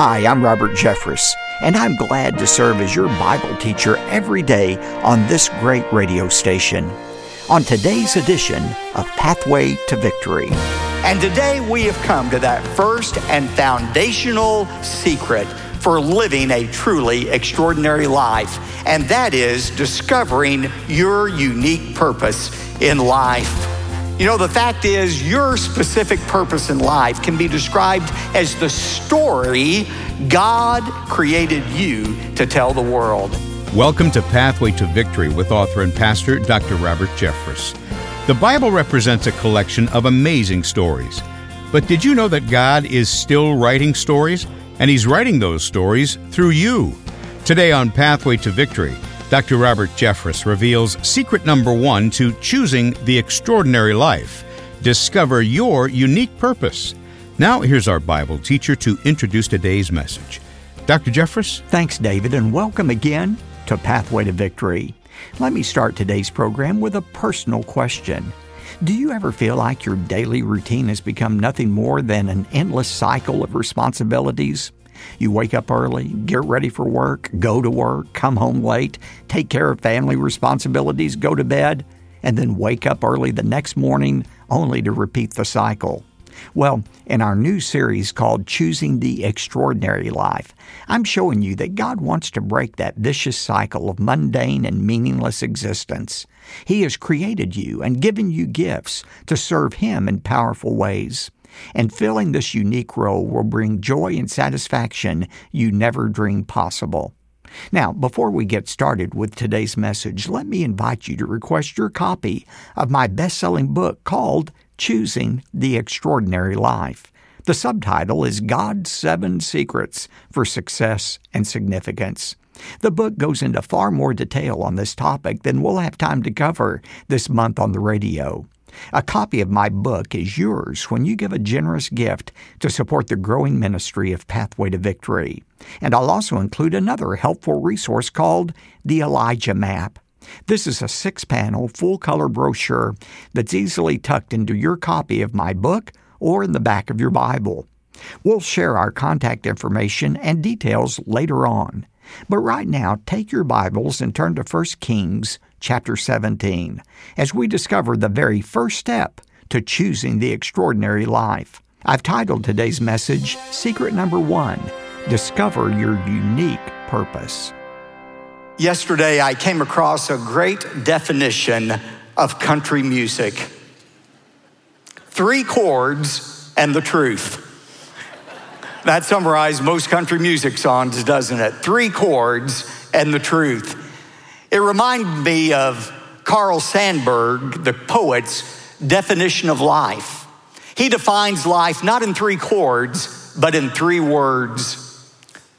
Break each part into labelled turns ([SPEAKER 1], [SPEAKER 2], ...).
[SPEAKER 1] Hi, I'm Robert Jeffress, and I'm glad to serve as your Bible teacher every day on this great radio station. On today's edition of Pathway to Victory. And today we have come to that first and foundational secret for living a truly extraordinary life, and that is discovering your unique purpose in life. You know, the fact is, your specific purpose in life can be described as the story God created you to tell the world.
[SPEAKER 2] Welcome to Pathway to Victory with author and pastor Dr. Robert Jeffress. The Bible represents a collection of amazing stories. But did you know that God is still writing stories? And He's writing those stories through you. Today on Pathway to Victory, Dr. Robert Jeffress reveals secret number one to choosing the extraordinary life. Discover your unique purpose. Now, here's our Bible teacher to introduce today's message. Dr. Jeffress?
[SPEAKER 1] Thanks, David, and welcome again to Pathway to Victory. Let me start today's program with a personal question. Do you ever feel like your daily routine has become nothing more than an endless cycle of responsibilities? You wake up early, get ready for work, go to work, come home late, take care of family responsibilities, go to bed, and then wake up early the next morning only to repeat the cycle. Well, in our new series called Choosing the Extraordinary Life, I'm showing you that God wants to break that vicious cycle of mundane and meaningless existence. He has created you and given you gifts to serve Him in powerful ways and filling this unique role will bring joy and satisfaction you never dreamed possible. Now, before we get started with today's message, let me invite you to request your copy of my best selling book called Choosing the Extraordinary Life. The subtitle is God's Seven Secrets for Success and Significance. The book goes into far more detail on this topic than we'll have time to cover this month on the radio. A copy of my book is yours when you give a generous gift to support the growing ministry of Pathway to Victory. And I'll also include another helpful resource called the Elijah Map. This is a six panel, full color brochure that's easily tucked into your copy of my book or in the back of your Bible. We'll share our contact information and details later on. But right now, take your Bibles and turn to 1 Kings chapter 17 as we discover the very first step to choosing the extraordinary life. I've titled today's message Secret Number One Discover Your Unique Purpose. Yesterday, I came across a great definition of country music three chords and the truth. That summarizes most country music songs, doesn't it? Three chords and the truth. It reminded me of Carl Sandburg, the poet's definition of life. He defines life not in three chords, but in three words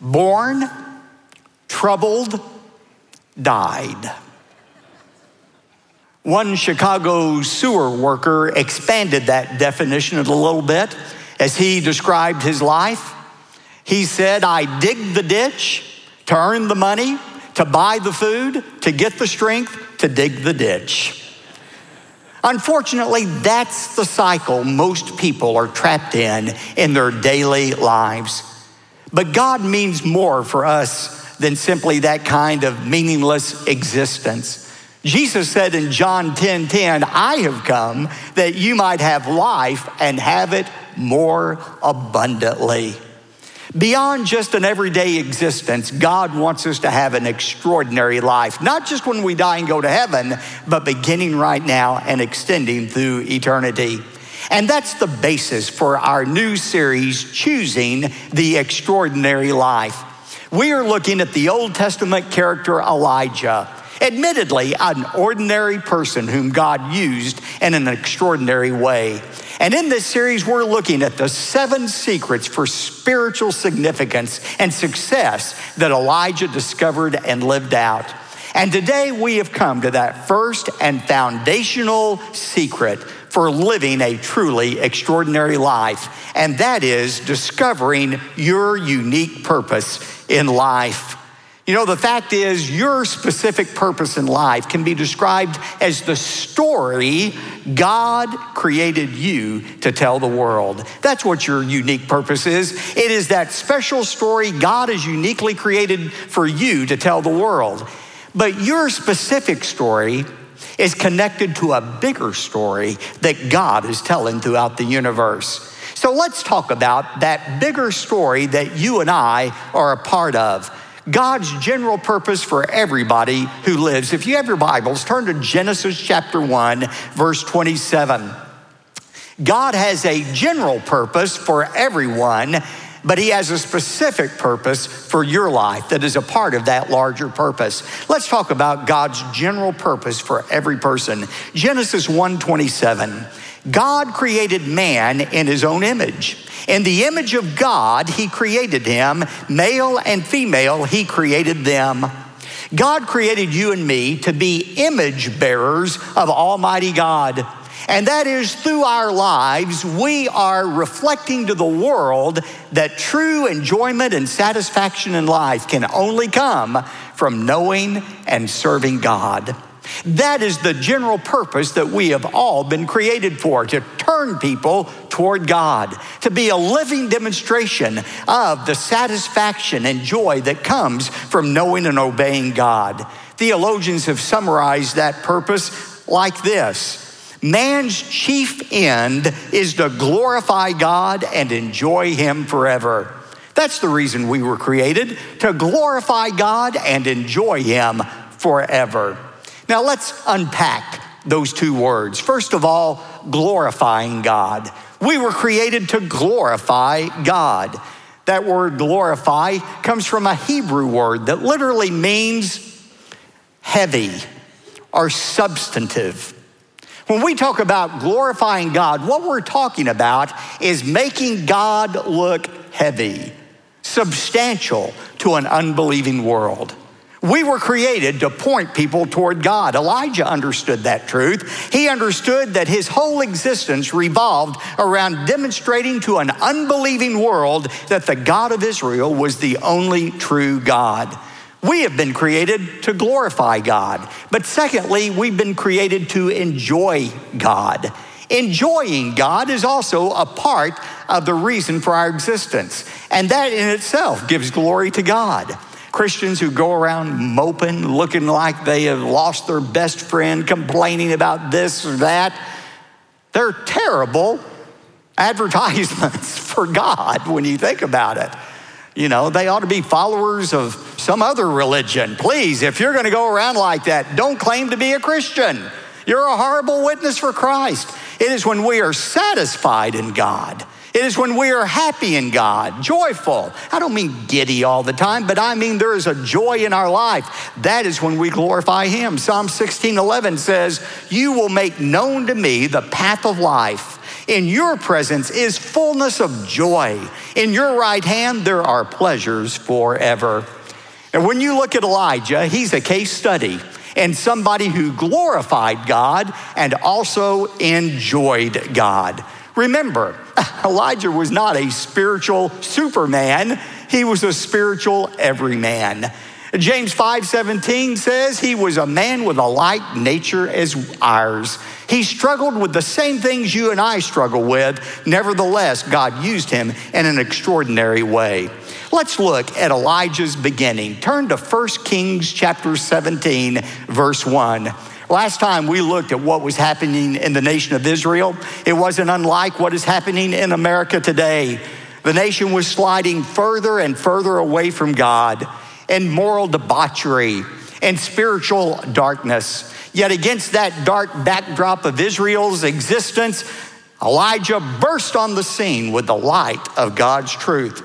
[SPEAKER 1] born, troubled, died. One Chicago sewer worker expanded that definition a little bit as he described his life. He said, I dig the ditch to earn the money, to buy the food, to get the strength, to dig the ditch. Unfortunately, that's the cycle most people are trapped in in their daily lives. But God means more for us than simply that kind of meaningless existence. Jesus said in John 10 10, I have come that you might have life and have it more abundantly. Beyond just an everyday existence, God wants us to have an extraordinary life, not just when we die and go to heaven, but beginning right now and extending through eternity. And that's the basis for our new series, Choosing the Extraordinary Life. We are looking at the Old Testament character Elijah. Admittedly, an ordinary person whom God used in an extraordinary way. And in this series, we're looking at the seven secrets for spiritual significance and success that Elijah discovered and lived out. And today we have come to that first and foundational secret for living a truly extraordinary life, and that is discovering your unique purpose in life. You know, the fact is, your specific purpose in life can be described as the story God created you to tell the world. That's what your unique purpose is. It is that special story God has uniquely created for you to tell the world. But your specific story is connected to a bigger story that God is telling throughout the universe. So let's talk about that bigger story that you and I are a part of. God's general purpose for everybody who lives. If you have your Bibles, turn to Genesis chapter 1, verse 27. God has a general purpose for everyone, but He has a specific purpose for your life that is a part of that larger purpose. Let's talk about God's general purpose for every person. Genesis 1 27. God created man in his own image. In the image of God, he created him, male and female, he created them. God created you and me to be image bearers of Almighty God. And that is through our lives, we are reflecting to the world that true enjoyment and satisfaction in life can only come from knowing and serving God. That is the general purpose that we have all been created for to turn people toward God, to be a living demonstration of the satisfaction and joy that comes from knowing and obeying God. Theologians have summarized that purpose like this Man's chief end is to glorify God and enjoy Him forever. That's the reason we were created, to glorify God and enjoy Him forever. Now let's unpack those two words. First of all, glorifying God. We were created to glorify God. That word glorify comes from a Hebrew word that literally means heavy or substantive. When we talk about glorifying God, what we're talking about is making God look heavy, substantial to an unbelieving world. We were created to point people toward God. Elijah understood that truth. He understood that his whole existence revolved around demonstrating to an unbelieving world that the God of Israel was the only true God. We have been created to glorify God. But secondly, we've been created to enjoy God. Enjoying God is also a part of the reason for our existence. And that in itself gives glory to God. Christians who go around moping, looking like they have lost their best friend, complaining about this or that, they're terrible advertisements for God when you think about it. You know, they ought to be followers of some other religion. Please, if you're going to go around like that, don't claim to be a Christian. You're a horrible witness for Christ. It is when we are satisfied in God it is when we are happy in God, joyful. I don't mean giddy all the time, but I mean there is a joy in our life. That is when we glorify Him. Psalm 16 11 says, You will make known to me the path of life. In your presence is fullness of joy. In your right hand, there are pleasures forever. And when you look at Elijah, he's a case study and somebody who glorified God and also enjoyed God. Remember, Elijah was not a spiritual superman, he was a spiritual everyman. James 5:17 says he was a man with a like nature as ours. He struggled with the same things you and I struggle with. Nevertheless, God used him in an extraordinary way. Let's look at Elijah's beginning. Turn to 1 Kings chapter 17 verse 1. Last time we looked at what was happening in the nation of Israel, it wasn't unlike what is happening in America today. The nation was sliding further and further away from God and moral debauchery and spiritual darkness. Yet, against that dark backdrop of Israel's existence, Elijah burst on the scene with the light of God's truth.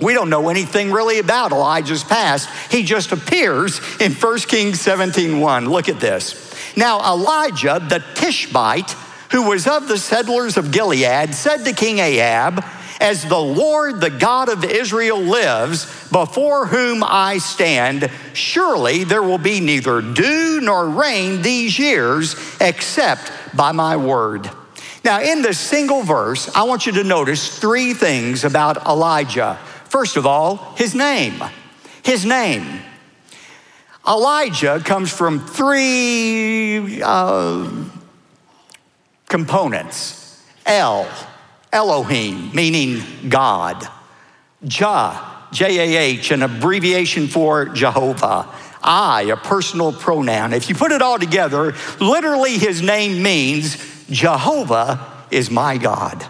[SPEAKER 1] We don't know anything really about Elijah's past. He just appears in 1 Kings 17 1. Look at this. Now, Elijah the Tishbite, who was of the settlers of Gilead, said to King Ahab, As the Lord, the God of Israel, lives, before whom I stand, surely there will be neither dew nor rain these years except by my word. Now, in this single verse, I want you to notice three things about Elijah. First of all, his name. His name. Elijah comes from three uh, components El, Elohim, meaning God, Jah, J A H, an abbreviation for Jehovah. I, a personal pronoun. If you put it all together, literally his name means Jehovah is my God.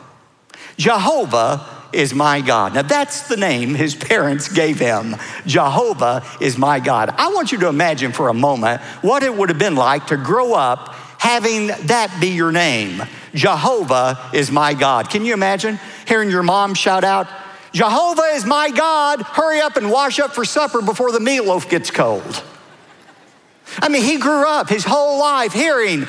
[SPEAKER 1] Jehovah is my God. Now, that's the name his parents gave him. Jehovah is my God. I want you to imagine for a moment what it would have been like to grow up having that be your name. Jehovah is my God. Can you imagine hearing your mom shout out, Jehovah is my God, hurry up and wash up for supper before the meatloaf gets cold? I mean, he grew up his whole life hearing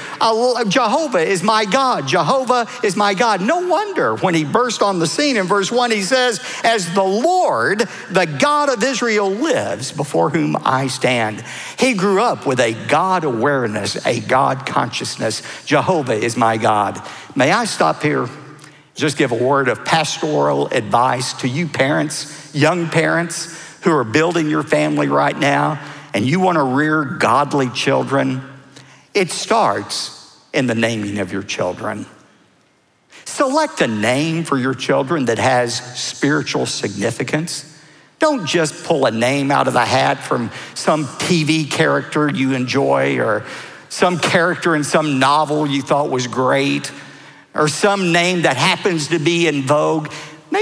[SPEAKER 1] Jehovah is my God. Jehovah is my God. No wonder when he burst on the scene in verse 1, he says, As the Lord, the God of Israel, lives before whom I stand. He grew up with a God awareness, a God consciousness. Jehovah is my God. May I stop here? Just give a word of pastoral advice to you parents, young parents who are building your family right now and you want to rear godly children, it starts in the naming of your children. Select a name for your children that has spiritual significance. Don't just pull a name out of the hat from some TV character you enjoy or some character in some novel you thought was great or some name that happens to be in vogue.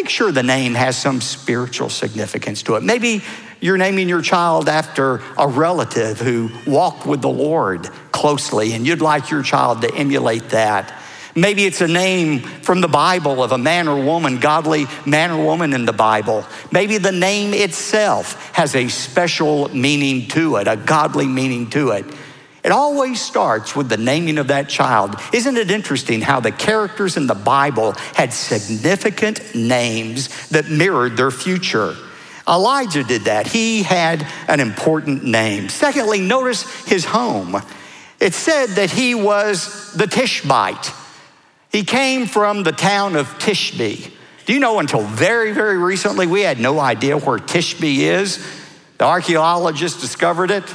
[SPEAKER 1] Make sure the name has some spiritual significance to it. Maybe you're naming your child after a relative who walked with the Lord closely, and you'd like your child to emulate that. Maybe it's a name from the Bible of a man or woman, godly man or woman in the Bible. Maybe the name itself has a special meaning to it, a godly meaning to it. It always starts with the naming of that child. Isn't it interesting how the characters in the Bible had significant names that mirrored their future? Elijah did that. He had an important name. Secondly, notice his home. It said that he was the Tishbite. He came from the town of Tishbe. Do you know until very, very recently, we had no idea where Tishbe is? The archaeologists discovered it.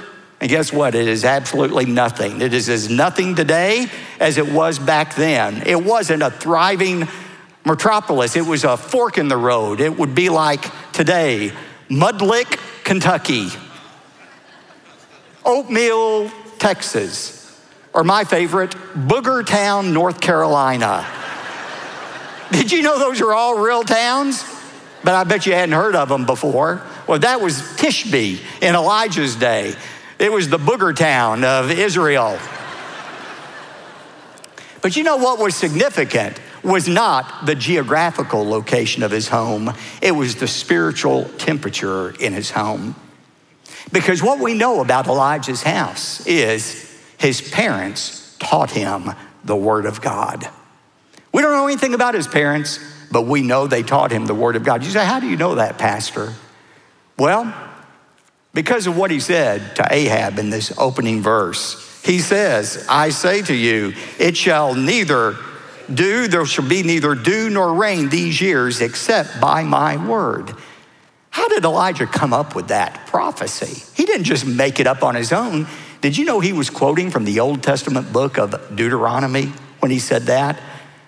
[SPEAKER 1] And guess what? It is absolutely nothing. It is as nothing today as it was back then. It wasn't a thriving metropolis, it was a fork in the road. It would be like today Mudlick, Kentucky, Oatmeal, Texas, or my favorite, Boogertown, North Carolina. Did you know those are all real towns? But I bet you hadn't heard of them before. Well, that was Tishbe in Elijah's day. It was the booger town of Israel. But you know what was significant? was not the geographical location of his home, it was the spiritual temperature in his home. Because what we know about Elijah's house is his parents taught him the Word of God. We don't know anything about his parents, but we know they taught him the Word of God. You say, How do you know that, Pastor? Well, because of what he said to Ahab in this opening verse. He says, I say to you, it shall neither do, there shall be neither dew nor rain these years except by my word. How did Elijah come up with that prophecy? He didn't just make it up on his own. Did you know he was quoting from the Old Testament book of Deuteronomy when he said that?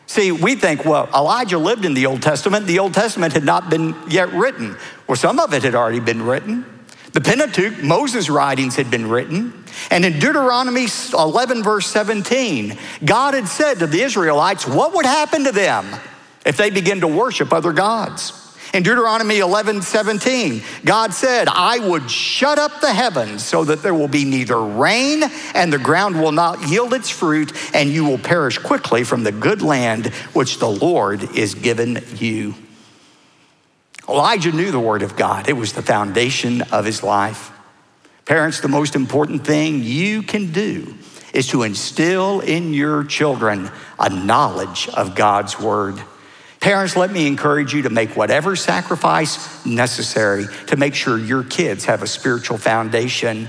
[SPEAKER 1] See, we think, well, Elijah lived in the Old Testament. The Old Testament had not been yet written. Well, some of it had already been written. The Pentateuch, Moses' writings had been written. And in Deuteronomy 11, verse 17, God had said to the Israelites what would happen to them if they begin to worship other gods. In Deuteronomy 11, 17, God said, I would shut up the heavens so that there will be neither rain and the ground will not yield its fruit, and you will perish quickly from the good land which the Lord is given you. Elijah knew the Word of God, it was the foundation of his life. Parents, the most important thing you can do is to instill in your children a knowledge of God's Word. Parents, let me encourage you to make whatever sacrifice necessary to make sure your kids have a spiritual foundation.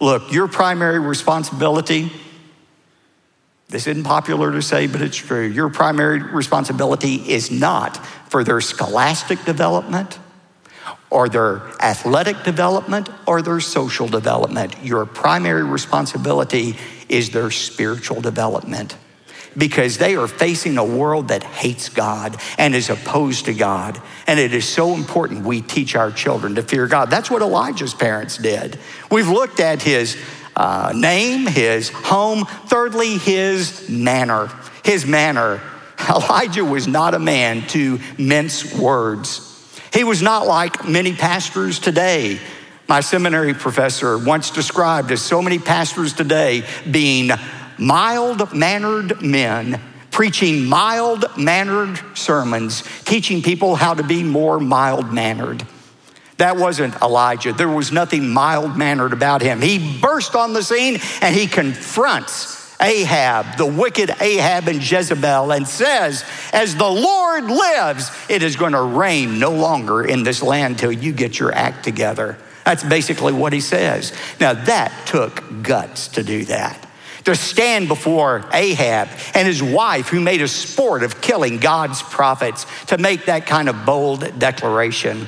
[SPEAKER 1] Look, your primary responsibility, this isn't popular to say, but it's true. Your primary responsibility is not for their scholastic development or their athletic development or their social development. Your primary responsibility is their spiritual development because they are facing a world that hates God and is opposed to God. And it is so important we teach our children to fear God. That's what Elijah's parents did. We've looked at his uh, name, his home, thirdly, his manner. His manner. Elijah was not a man to mince words. He was not like many pastors today. My seminary professor once described as so many pastors today being mild mannered men preaching mild mannered sermons, teaching people how to be more mild mannered. That wasn't Elijah. There was nothing mild mannered about him. He burst on the scene and he confronts Ahab, the wicked Ahab and Jezebel, and says, As the Lord lives, it is going to rain no longer in this land till you get your act together. That's basically what he says. Now, that took guts to do that. To stand before Ahab and his wife, who made a sport of killing God's prophets, to make that kind of bold declaration.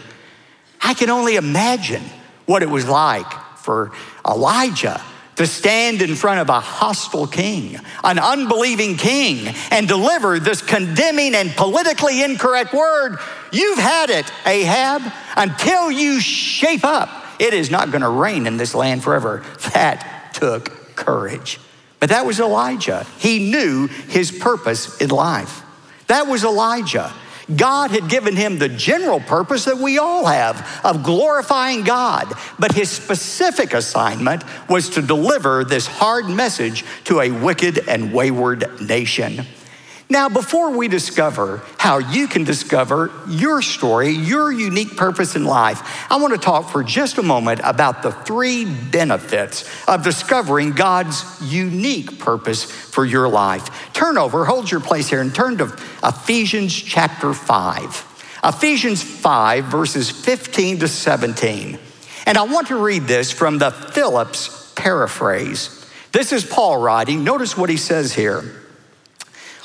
[SPEAKER 1] I can only imagine what it was like for Elijah to stand in front of a hostile king, an unbelieving king, and deliver this condemning and politically incorrect word. You've had it, Ahab, until you shape up. It is not going to rain in this land forever. That took courage. But that was Elijah. He knew his purpose in life. That was Elijah. God had given him the general purpose that we all have of glorifying God, but his specific assignment was to deliver this hard message to a wicked and wayward nation. Now, before we discover how you can discover your story, your unique purpose in life, I want to talk for just a moment about the three benefits of discovering God's unique purpose for your life. Turn over, hold your place here, and turn to Ephesians chapter 5. Ephesians 5, verses 15 to 17. And I want to read this from the Phillips paraphrase. This is Paul writing. Notice what he says here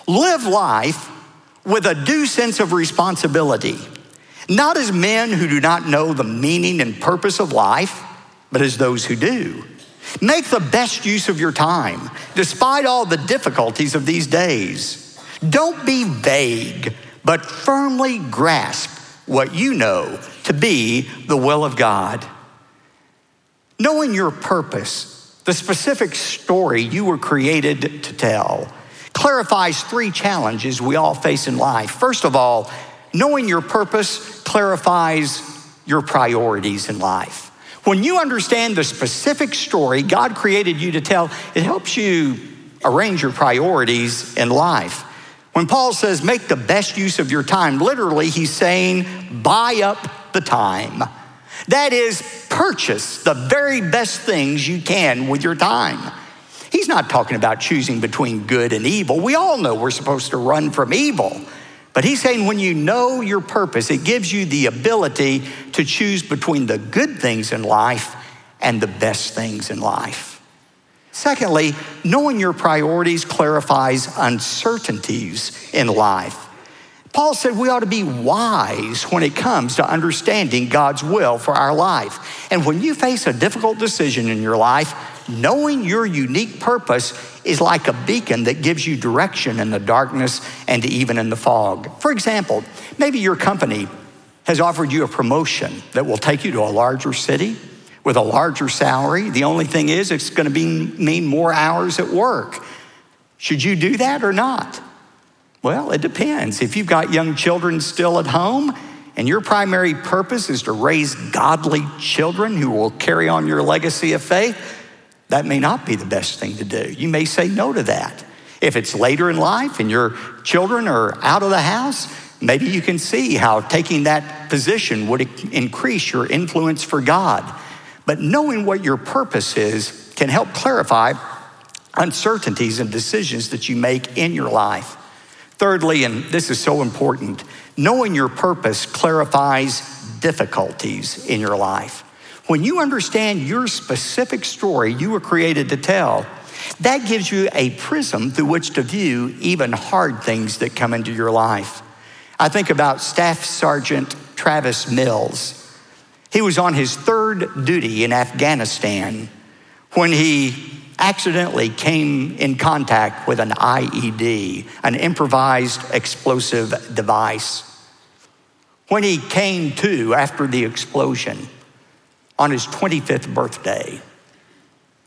[SPEAKER 1] live life with a due sense of responsibility, not as men who do not know the meaning and purpose of life, but as those who do. Make the best use of your time, despite all the difficulties of these days. Don't be vague, but firmly grasp what you know to be the will of God. Knowing your purpose, the specific story you were created to tell, clarifies three challenges we all face in life. First of all, knowing your purpose clarifies your priorities in life. When you understand the specific story God created you to tell, it helps you arrange your priorities in life. When Paul says make the best use of your time, literally, he's saying buy up the time. That is, purchase the very best things you can with your time. He's not talking about choosing between good and evil. We all know we're supposed to run from evil. But he's saying when you know your purpose, it gives you the ability to choose between the good things in life and the best things in life. Secondly, knowing your priorities clarifies uncertainties in life. Paul said we ought to be wise when it comes to understanding God's will for our life. And when you face a difficult decision in your life, knowing your unique purpose is like a beacon that gives you direction in the darkness and even in the fog. For example, maybe your company has offered you a promotion that will take you to a larger city with a larger salary. The only thing is, it's going to be, mean more hours at work. Should you do that or not? Well, it depends. If you've got young children still at home, and your primary purpose is to raise godly children who will carry on your legacy of faith, that may not be the best thing to do. You may say no to that. If it's later in life and your children are out of the house, maybe you can see how taking that position would increase your influence for God. But knowing what your purpose is can help clarify uncertainties and decisions that you make in your life. Thirdly, and this is so important, knowing your purpose clarifies difficulties in your life. When you understand your specific story you were created to tell, that gives you a prism through which to view even hard things that come into your life. I think about Staff Sergeant Travis Mills. He was on his third duty in Afghanistan when he accidentally came in contact with an IED, an improvised explosive device. When he came to after the explosion on his 25th birthday,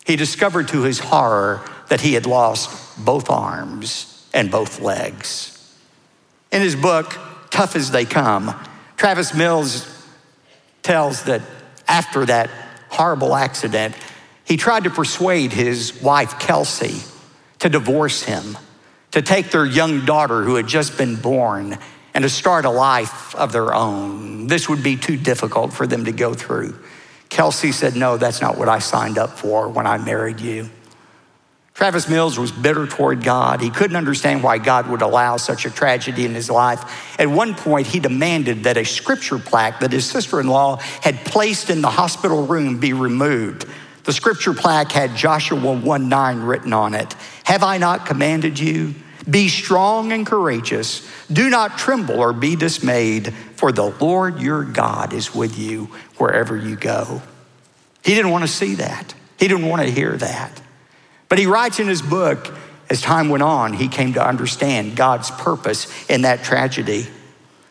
[SPEAKER 1] he discovered to his horror that he had lost both arms and both legs. In his book, Tough as They Come, Travis Mills tells that after that horrible accident, he tried to persuade his wife, Kelsey, to divorce him, to take their young daughter who had just been born, and to start a life of their own. This would be too difficult for them to go through. Kelsey said, No, that's not what I signed up for when I married you. Travis Mills was bitter toward God. He couldn't understand why God would allow such a tragedy in his life. At one point, he demanded that a scripture plaque that his sister in law had placed in the hospital room be removed. The scripture plaque had Joshua 1 9 written on it. Have I not commanded you? Be strong and courageous. Do not tremble or be dismayed, for the Lord your God is with you wherever you go. He didn't want to see that. He didn't want to hear that. But he writes in his book, as time went on, he came to understand God's purpose in that tragedy.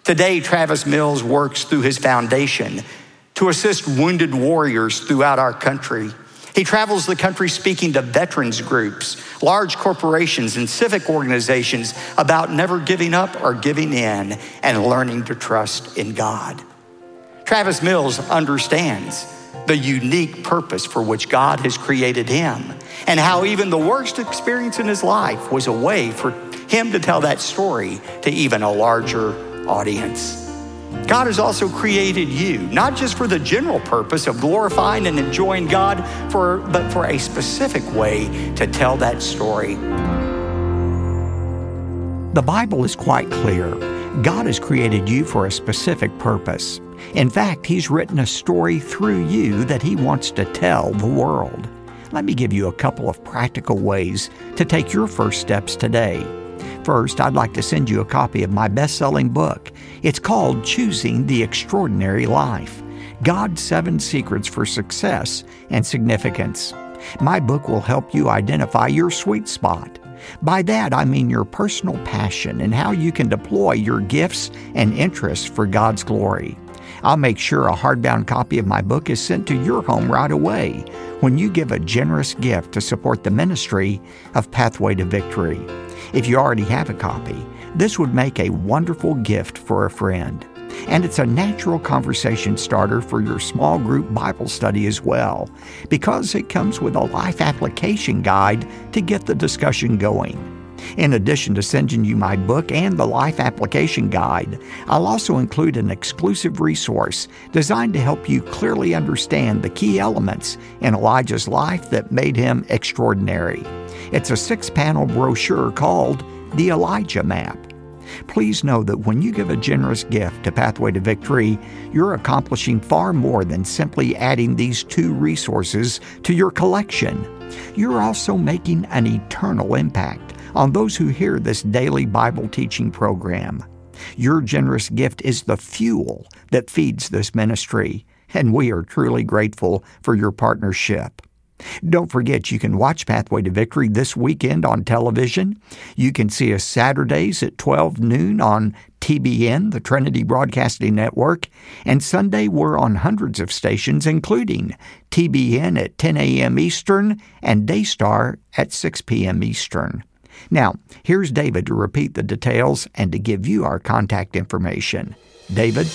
[SPEAKER 1] Today, Travis Mills works through his foundation to assist wounded warriors throughout our country. He travels the country speaking to veterans groups, large corporations, and civic organizations about never giving up or giving in and learning to trust in God. Travis Mills understands the unique purpose for which God has created him and how even the worst experience in his life was a way for him to tell that story to even a larger audience. God has also created you, not just for the general purpose of glorifying and enjoying God, for, but for a specific way to tell that story. The Bible is quite clear. God has created you for a specific purpose. In fact, He's written a story through you that He wants to tell the world. Let me give you a couple of practical ways to take your first steps today. First, I'd like to send you a copy of my best selling book. It's called Choosing the Extraordinary Life God's Seven Secrets for Success and Significance. My book will help you identify your sweet spot. By that, I mean your personal passion and how you can deploy your gifts and interests for God's glory. I'll make sure a hardbound copy of my book is sent to your home right away when you give a generous gift to support the ministry of Pathway to Victory. If you already have a copy, this would make a wonderful gift for a friend. And it's a natural conversation starter for your small group Bible study as well, because it comes with a life application guide to get the discussion going. In addition to sending you my book and the Life Application Guide, I'll also include an exclusive resource designed to help you clearly understand the key elements in Elijah's life that made him extraordinary. It's a six panel brochure called The Elijah Map. Please know that when you give a generous gift to Pathway to Victory, you're accomplishing far more than simply adding these two resources to your collection. You're also making an eternal impact on those who hear this daily Bible teaching program. Your generous gift is the fuel that feeds this ministry, and we are truly grateful for your partnership. Don't forget you can watch Pathway to Victory this weekend on television. You can see us Saturdays at 12 noon on TBN, the Trinity Broadcasting Network, and Sunday we're on hundreds of stations, including TBN at 10 a.m. Eastern and Daystar at 6 p.m. Eastern. Now, here's David to repeat the details and to give you our contact information. David?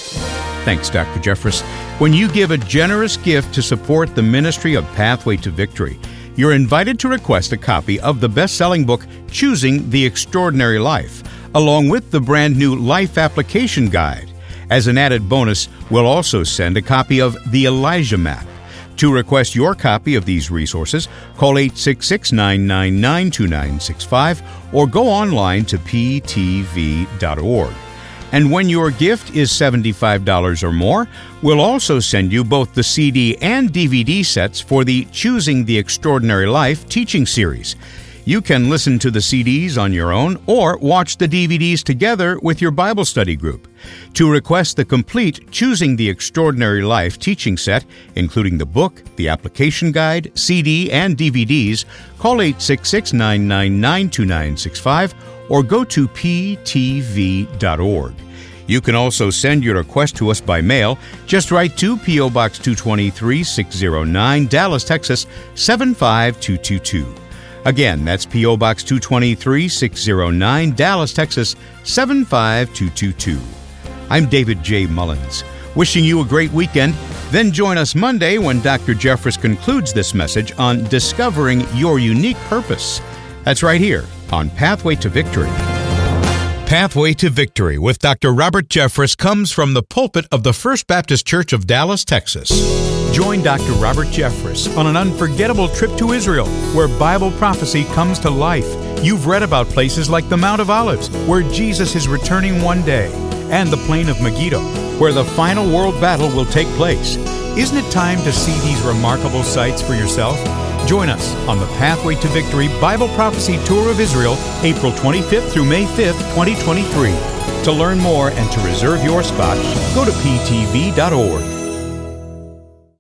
[SPEAKER 2] Thanks, Dr. Jeffress. When you give a generous gift to support the ministry of Pathway to Victory, you're invited to request a copy of the best selling book, Choosing the Extraordinary Life, along with the brand new Life Application Guide. As an added bonus, we'll also send a copy of the Elijah Map. To request your copy of these resources, call 866 999 2965 or go online to ptv.org. And when your gift is $75 or more, we'll also send you both the CD and DVD sets for the Choosing the Extraordinary Life teaching series. You can listen to the CDs on your own or watch the DVDs together with your Bible study group. To request the complete Choosing the Extraordinary Life teaching set, including the book, the application guide, CD, and DVDs, call 866 999 2965 or go to ptv.org. You can also send your request to us by mail. Just write to P.O. Box 223 609, Dallas, Texas 75222. Again, that's P.O. Box 223 609, Dallas, Texas 75222. I'm David J. Mullins. Wishing you a great weekend. Then join us Monday when Dr. Jeffress concludes this message on discovering your unique purpose. That's right here on Pathway to Victory. Pathway to Victory with Dr. Robert Jeffress comes from the pulpit of the First Baptist Church of Dallas, Texas. Join Dr. Robert Jeffress on an unforgettable trip to Israel where Bible prophecy comes to life. You've read about places like the Mount of Olives, where Jesus is returning one day, and the plain of Megiddo, where the final world battle will take place. Isn't it time to see these remarkable sights for yourself? Join us on the Pathway to Victory Bible Prophecy Tour of Israel, April 25th through May 5th, 2023. To learn more and to reserve your spot, go to ptv.org.